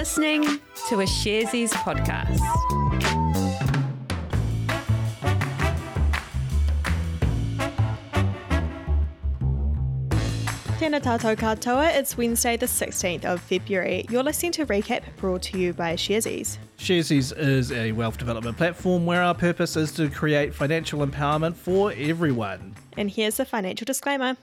listening to a Sharesies podcast. Tēnā tātou katoa, it's Wednesday the 16th of February. You're listening to Recap brought to you by Sharesies. Sharesies is a wealth development platform where our purpose is to create financial empowerment for everyone. And here's the financial disclaimer.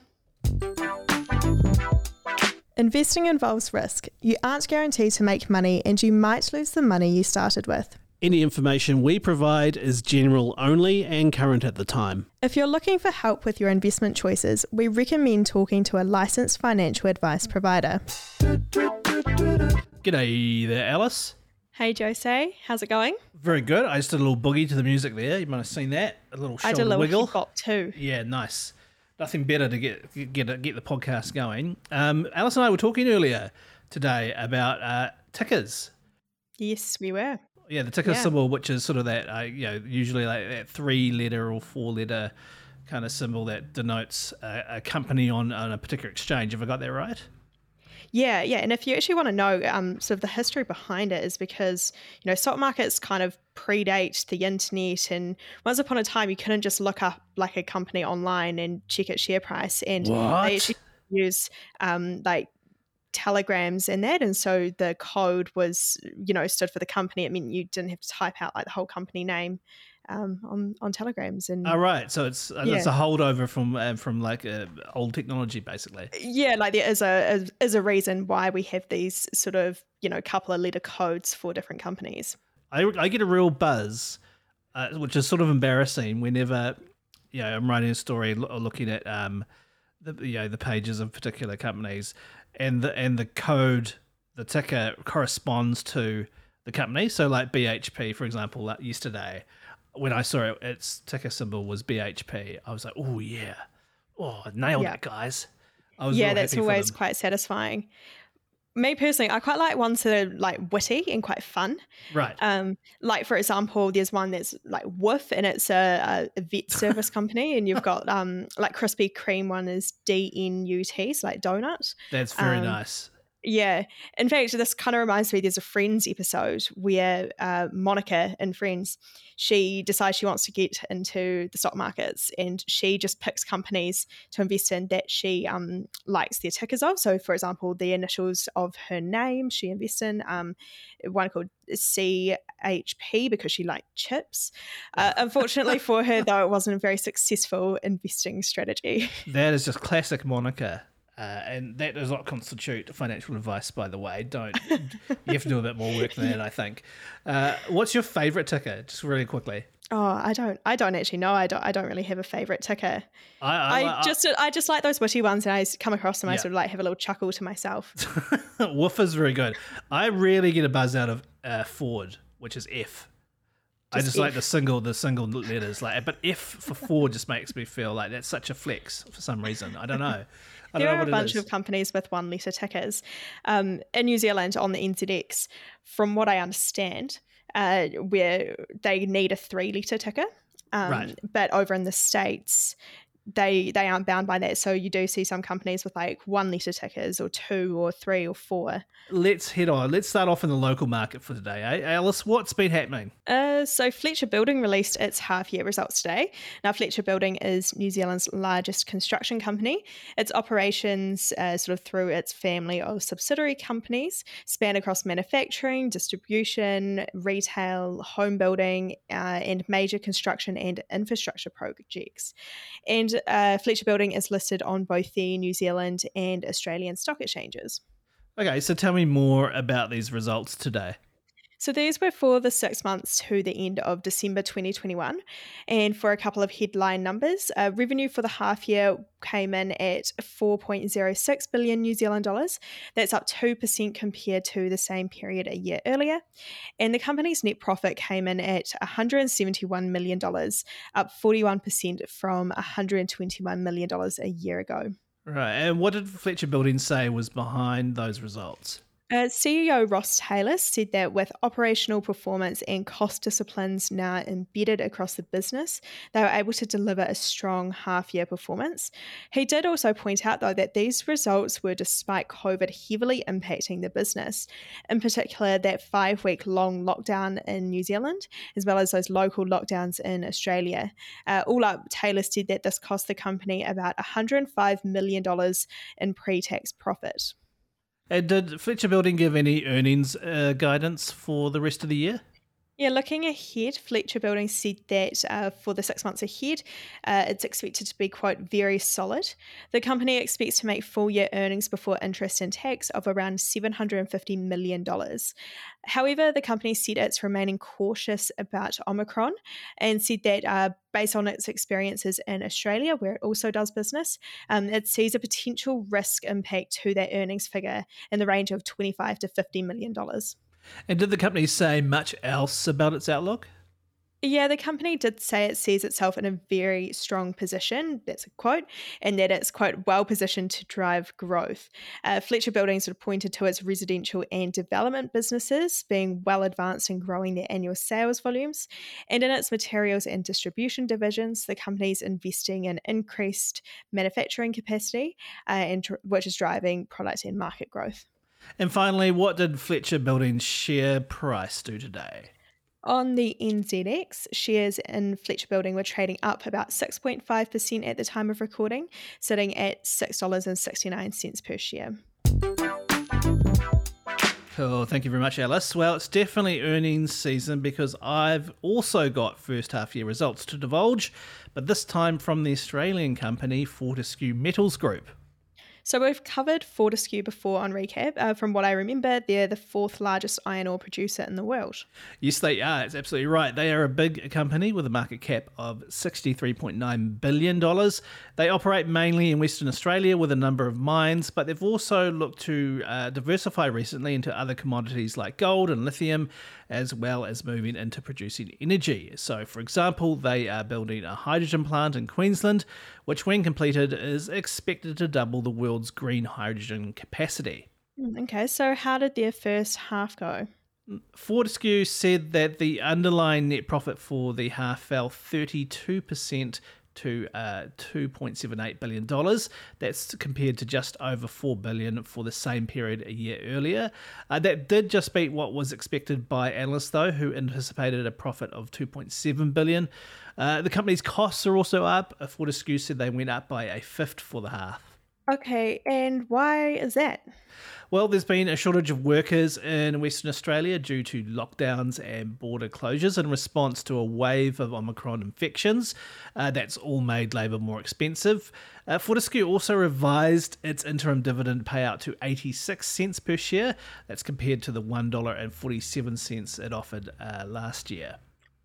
Investing involves risk. You aren't guaranteed to make money and you might lose the money you started with. Any information we provide is general only and current at the time. If you're looking for help with your investment choices, we recommend talking to a licensed financial advice provider. G'day there, Alice. Hey Jose, how's it going? Very good. I just did a little boogie to the music there. You might have seen that. A little shoulder I did a little wiggle. hip hop too. Yeah, nice. Nothing better to get get get the podcast going. Um, Alice and I were talking earlier today about uh, tickers. Yes, we were. Yeah, the ticker Yeah. symbol, which is sort of that, uh, you know, usually like that three letter or four letter kind of symbol that denotes a, a company on, on a particular exchange. Have I got that right? Yeah, yeah. And if you actually want to know um, sort of the history behind it, is because, you know, stock markets kind of predate the internet. And once upon a time, you couldn't just look up like a company online and check its share price. And What? they actually use um, like telegrams and that. And so the code was, you know, stood for the company. It meant you didn't have to type out like the whole company name um, on, on telegrams. And oh All right, so it's uh, it's a holdover from uh, from like uh, old technology, basically. yeah, like there is a, is is a reason why we have these sort of, you know, couple of letter codes for different companies. I, I get a real buzz, uh, which is sort of embarrassing whenever you know I'm writing a story or looking at um the you know the pages of particular companies, and the and the code the ticker corresponds to the company. So like BHP, for example, like yesterday when I saw it, its ticker symbol was BHP. I was like, oh yeah, oh nailed Yeah. it, guys. I was yeah, that's always quite satisfying. Me personally, I quite like ones that are like witty and quite fun. right. Um, like for example, there's one that's like Woof, and it's a, a vet service company, and you've got um like Krispy Kreme one is D N U T, so like donut. That's very um, nice. Yeah. In fact, this kind of reminds me there's a Friends episode where uh, Monica in Friends, she decides she wants to get into the stock markets and she just picks companies to invest in that she um, likes their tickers of. So, for example, the initials of her name she invests in, um, one called CHP because she liked chips. Uh, unfortunately for her, though, it wasn't a very successful investing strategy. That is just classic Monica. Uh, and that does not constitute financial advice, by the way. Don't you have to do a bit more work than that, I think. Uh, what's your favourite ticker? Just really quickly. Oh, I don't. I don't actually know. I don't. I don't really have a favorite ticker. I, I, I just I just like those witty ones, and I come across them. I sort of like have a little chuckle to myself. Woof is very good. I really get a buzz out of uh, Ford, which is F. I Just just like the single, the single letters, like. But F for four just makes me feel like that's such a flex for some reason. I don't know. I don't there know are a bunch of companies with one letter tickers um, in New Zealand on the NZX. From what I understand, uh, where they need a three letter ticker, um, Right. but over in the states. They, they aren't bound by that. So you do see some companies with like one letter tickers or two or three or four. Let's head on. Let's start off in the local market for today. Eh? Alice, what's been happening? Uh, so Fletcher Building released its half year results today. Now, Fletcher Building is New Zealand's largest construction company. Its operations, uh, sort of through its family of subsidiary companies, span across manufacturing, distribution, retail, home building, uh, and major construction and infrastructure projects. And uh, Fletcher Building is listed on both the New Zealand and Australian stock exchanges. Okay, so tell me more about these results today. So these were for the six months to the end of December 2021. And for a couple of headline numbers, uh, revenue for the half year came in at 4.06 billion New Zealand dollars. That's up 2% compared to the same period a year earlier. And the company's net profit came in at $171 million, up 41% from $121 million a year ago. Right, and what did Fletcher Building say was behind those results? Uh, CEO Ross Taylor said that with operational performance and cost disciplines now embedded across the business, they were able to deliver a strong half year performance. He did also point out, though, that these results were despite COVID heavily impacting the business, in particular, that five week long lockdown in New Zealand, as well as those local lockdowns in Australia. Uh, all up, Taylor said that this cost the company about $105 million in pre tax profit. And did Fletcher Building give any earnings uh, guidance for the rest of the year? Yeah, looking ahead, Fletcher Building said that uh, for the six months ahead, uh, it's expected to be, quote, very solid. The company expects to make full year earnings before interest and tax of around $750 million. However, the company said it's remaining cautious about Omicron and said that uh, based on its experiences in Australia, where it also does business, um, it sees a potential risk impact to that earnings figure in the range of 25 to $50 million. And did the company say much else about its outlook? Yeah, the company did say it sees itself in a very strong position. That's a quote, and that it's quite well positioned to drive growth. Uh, Fletcher Building sort of pointed to its residential and development businesses being well advanced in growing their annual sales volumes, and in its materials and distribution divisions, the company's investing in increased manufacturing capacity, uh, and which is driving product and market growth. And finally, what did Fletcher Building's share price do today? On the NZX, shares in Fletcher Building were trading up about 6.5% at the time of recording, sitting at $6.69 per share. Cool. Thank you very much, Alice. Well, it's definitely earnings season because I've also got first half year results to divulge, but this time from the Australian company Fortescue Metals Group. So we've covered Fortescue before on recap. Uh, from what I remember, they're the fourth largest iron ore producer in the world. Yes, they are. It's absolutely right. They are a big company with a market cap of $63.9 billion. They operate mainly in Western Australia with a number of mines, but they've also looked to uh, diversify recently into other commodities like gold and lithium as well as moving into producing energy. So, for example, they are building a hydrogen plant in Queensland, which, when completed, is expected to double the world's green hydrogen capacity. Hmm, okay, so how did their first half go? Fortescue said that the underlying net profit for the half fell 32% to uh, $2.78 billion. That's compared to just over 4 billion for the same period a year earlier. Uh, that did just beat what was expected by analysts, though, who anticipated a profit of 2.7 billion. Uh, the company's costs are also up. Fortescue said they went up by a fifth for the half. Okay, and why is that? Well, there's been a shortage of workers in Western Australia due to lockdowns and border closures in response to a wave of Omicron infections. Uh, that's all made labour more expensive. Uh, Fortescue also revised its interim dividend payout to 86 cents per share. That's compared to the $1.47 it offered uh, last year.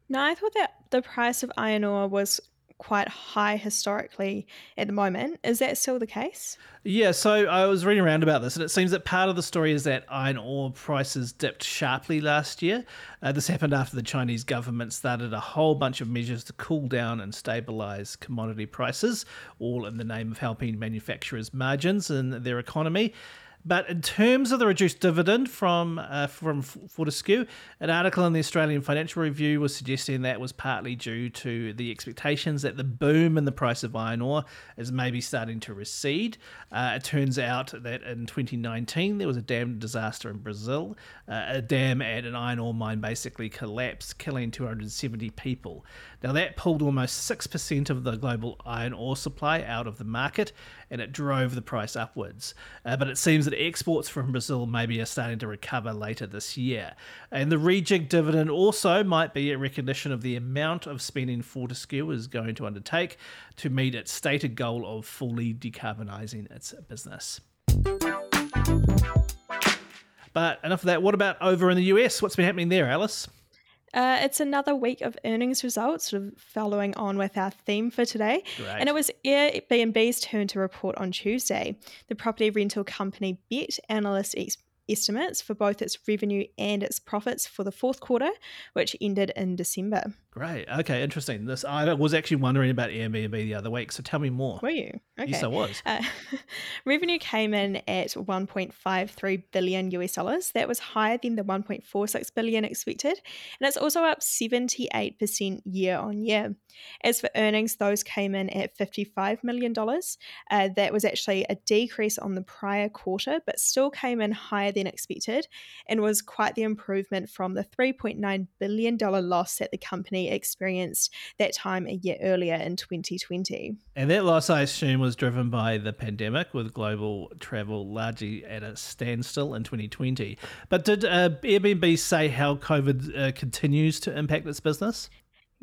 Now, I thought that the price of iron ore was quite high historically at the moment. Is that still the case? Yeah, so I was reading around about this, and it seems that part of the story is that iron ore prices dipped sharply last year. Uh, this happened after the Chinese government started a whole bunch of measures to cool down and stabilize commodity prices, all in the name of helping manufacturers' margins in their economy. But in terms of the reduced dividend from uh, from Fortescue, an article in the Australian Financial Review was suggesting that was partly due to the expectations that the boom in the price of iron ore is maybe starting to recede. Uh, it turns out that in 2019 there was a dam disaster in Brazil. Uh, a dam at an iron ore mine basically collapsed, killing 270 people. Now, that pulled almost 6% of the global iron ore supply out of the market and it drove the price upwards. Uh, but it seems that exports from Brazil maybe are starting to recover later this year. And the rejig dividend also might be a recognition of the amount of spending Fortescue is going to undertake to meet its stated goal of fully decarbonising its business. But enough of that. What about over in the US? What's been happening there, Alice? Uh, it's another week of earnings results, sort of following on with our theme for today. And it was Airbnb's turn to report on Tuesday. The property rental company Bet analysts ex- estimates for both its revenue and its profits for the fourth quarter, which ended in December. Great. Okay, interesting. This I was actually wondering about Airbnb the other week, so tell me more. Were you? Okay. Yes, I was. Uh, revenue came in at 1.53 billion US dollars. That was higher than the 1.46 billion expected, and it's also up 78% year on year. As for earnings, those came in at 55 million dollars. Uh, that was actually a decrease on the prior quarter, but still came in higher than expected, and was quite the improvement from the 3.9 billion dollar loss that the company experienced that time a year earlier in 2020. And that loss, I assume, was driven by the pandemic, with global travel largely at a standstill in 2020. But did uh, Airbnb say how COVID uh, continues to impact its business?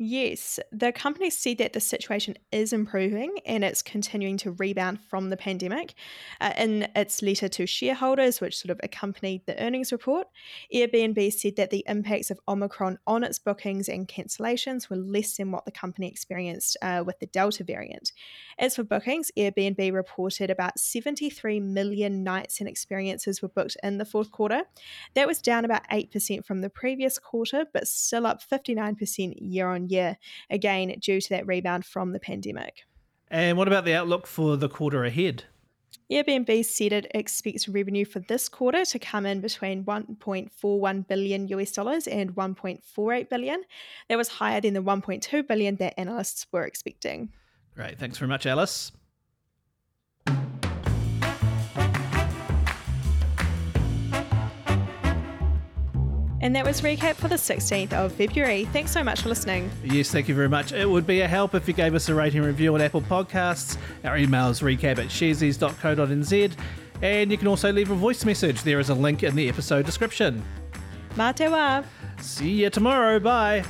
Yes, the company said that the situation is improving and it's continuing to rebound from the pandemic. Uh, in its letter to shareholders, which sort of accompanied the earnings report, Airbnb said that the impacts of Omicron on its bookings and cancellations were less than what the company experienced uh, with the Delta variant. As for bookings, Airbnb reported about 73 million nights and experiences were booked in the fourth quarter. That was down about 8% from the previous quarter, but still up 59% year on year, again, due to that rebound from the pandemic. And what about the outlook for the quarter ahead? Airbnb said it expects revenue for this quarter to come in between 1.41 billion US dollars and 1.48 billion. That was higher than the 1.2 billion that analysts were expecting. Great. Thanks very much, Alice. And that was recap for the 16th of February. Thanks so much for listening. Yes, thank you very much. It would be a help if you gave us a rating review on Apple Podcasts. Our email is recap at sharesies.co.nz. And you can also leave a voice message. There is a link in the episode description. Mā te wā. See you tomorrow. Bye.